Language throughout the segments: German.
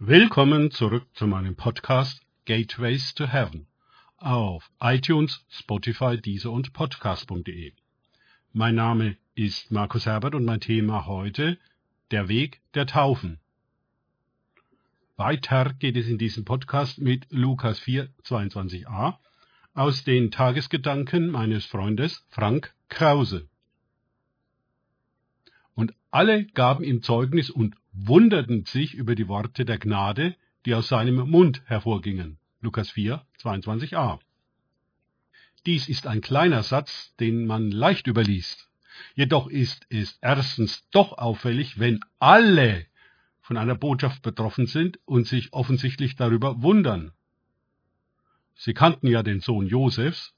Willkommen zurück zu meinem Podcast Gateways to Heaven auf iTunes, Spotify, Deezer und Podcast.de. Mein Name ist Markus Herbert und mein Thema heute der Weg der Taufen. Weiter geht es in diesem Podcast mit Lukas 4, 22a aus den Tagesgedanken meines Freundes Frank Krause. Und alle gaben ihm Zeugnis und wunderten sich über die Worte der Gnade, die aus seinem Mund hervorgingen. Lukas 4, 22a. Dies ist ein kleiner Satz, den man leicht überliest. Jedoch ist es erstens doch auffällig, wenn alle von einer Botschaft betroffen sind und sich offensichtlich darüber wundern. Sie kannten ja den Sohn Josefs,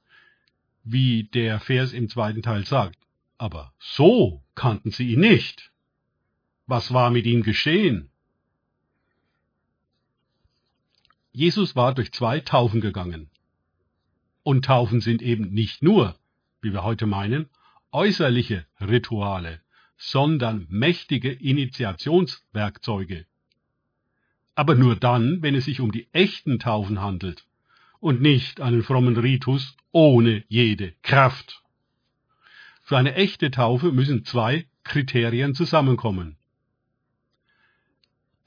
wie der Vers im zweiten Teil sagt, aber so kannten sie ihn nicht. Was war mit ihm geschehen? Jesus war durch zwei Taufen gegangen. Und Taufen sind eben nicht nur, wie wir heute meinen, äußerliche Rituale, sondern mächtige Initiationswerkzeuge. Aber nur dann, wenn es sich um die echten Taufen handelt und nicht einen frommen Ritus ohne jede Kraft. Für eine echte Taufe müssen zwei Kriterien zusammenkommen.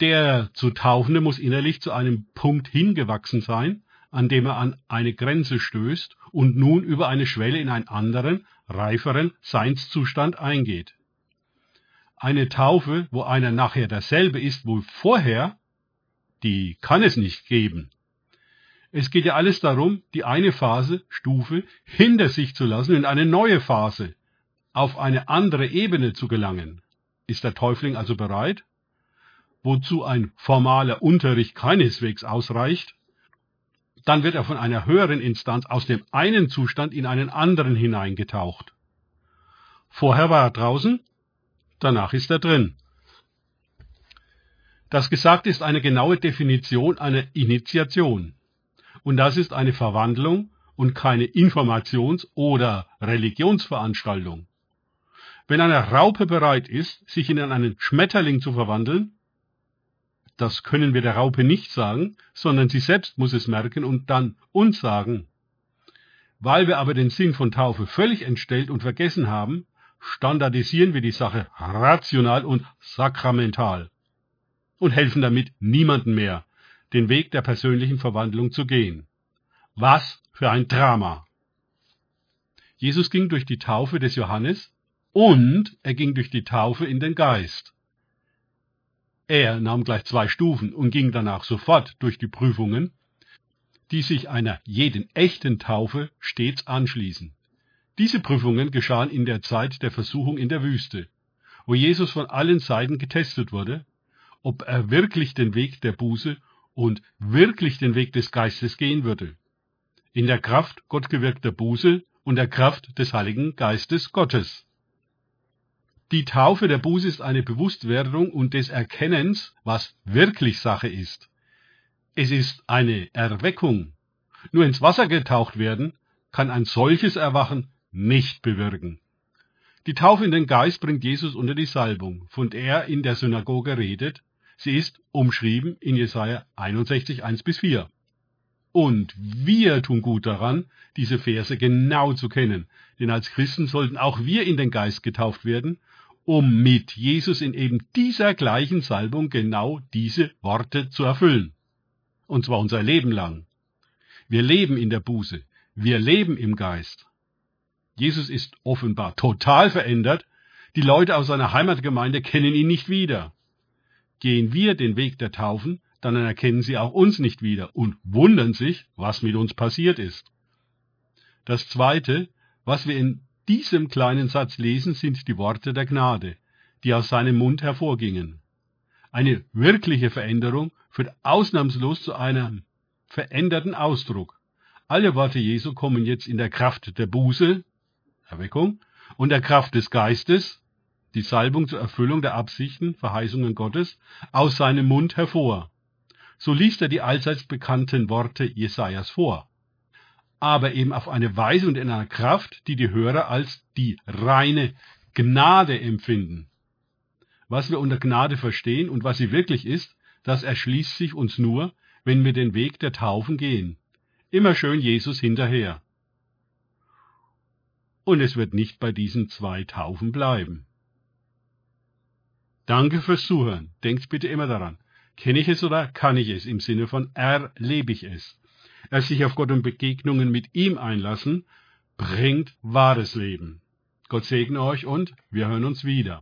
Der zu Taufende muss innerlich zu einem Punkt hingewachsen sein, an dem er an eine Grenze stößt und nun über eine Schwelle in einen anderen, reiferen Seinszustand eingeht. Eine Taufe, wo einer nachher derselbe ist wo vorher, die kann es nicht geben. Es geht ja alles darum, die eine Phase, Stufe, hinter sich zu lassen und in eine neue Phase, auf eine andere Ebene zu gelangen. Ist der Täufling also bereit? Wozu ein formaler Unterricht keineswegs ausreicht, dann wird er von einer höheren Instanz aus dem einen Zustand in einen anderen hineingetaucht. Vorher war er draußen, danach ist er drin. Das gesagt ist eine genaue Definition einer Initiation. Und das ist eine Verwandlung und keine Informations- oder Religionsveranstaltung. Wenn eine Raupe bereit ist, sich in einen Schmetterling zu verwandeln, das können wir der Raupe nicht sagen, sondern sie selbst muss es merken und dann uns sagen. Weil wir aber den Sinn von Taufe völlig entstellt und vergessen haben, standardisieren wir die Sache rational und sakramental und helfen damit niemanden mehr, den Weg der persönlichen Verwandlung zu gehen. Was für ein Drama! Jesus ging durch die Taufe des Johannes und er ging durch die Taufe in den Geist. Er nahm gleich zwei Stufen und ging danach sofort durch die Prüfungen, die sich einer jeden echten Taufe stets anschließen. Diese Prüfungen geschahen in der Zeit der Versuchung in der Wüste, wo Jesus von allen Seiten getestet wurde, ob er wirklich den Weg der Buße und wirklich den Weg des Geistes gehen würde. In der Kraft gottgewirkter Buße und der Kraft des Heiligen Geistes Gottes. Die Taufe der Buße ist eine Bewusstwerdung und des Erkennens, was wirklich Sache ist. Es ist eine Erweckung. Nur ins Wasser getaucht werden kann ein solches Erwachen nicht bewirken. Die Taufe in den Geist bringt Jesus unter die Salbung, von der er in der Synagoge redet. Sie ist umschrieben in Jesaja 61, 1 bis 4. Und wir tun gut daran, diese Verse genau zu kennen, denn als Christen sollten auch wir in den Geist getauft werden um mit Jesus in eben dieser gleichen Salbung genau diese Worte zu erfüllen. Und zwar unser Leben lang. Wir leben in der Buße. Wir leben im Geist. Jesus ist offenbar total verändert. Die Leute aus seiner Heimatgemeinde kennen ihn nicht wieder. Gehen wir den Weg der Taufen, dann erkennen sie auch uns nicht wieder und wundern sich, was mit uns passiert ist. Das Zweite, was wir in diesem kleinen Satz lesen, sind die Worte der Gnade, die aus seinem Mund hervorgingen. Eine wirkliche Veränderung führt ausnahmslos zu einem veränderten Ausdruck. Alle Worte Jesu kommen jetzt in der Kraft der Buße, Erweckung, und der Kraft des Geistes, die Salbung zur Erfüllung der Absichten, Verheißungen Gottes, aus seinem Mund hervor. So liest er die allseits bekannten Worte Jesajas vor aber eben auf eine Weise und in einer Kraft, die die Hörer als die reine Gnade empfinden. Was wir unter Gnade verstehen und was sie wirklich ist, das erschließt sich uns nur, wenn wir den Weg der Taufen gehen. Immer schön Jesus hinterher. Und es wird nicht bei diesen zwei Taufen bleiben. Danke fürs Zuhören. Denkt bitte immer daran. Kenne ich es oder kann ich es? Im Sinne von erlebe ich es. Erst sich auf Gott und Begegnungen mit ihm einlassen, bringt wahres Leben. Gott segne euch und wir hören uns wieder.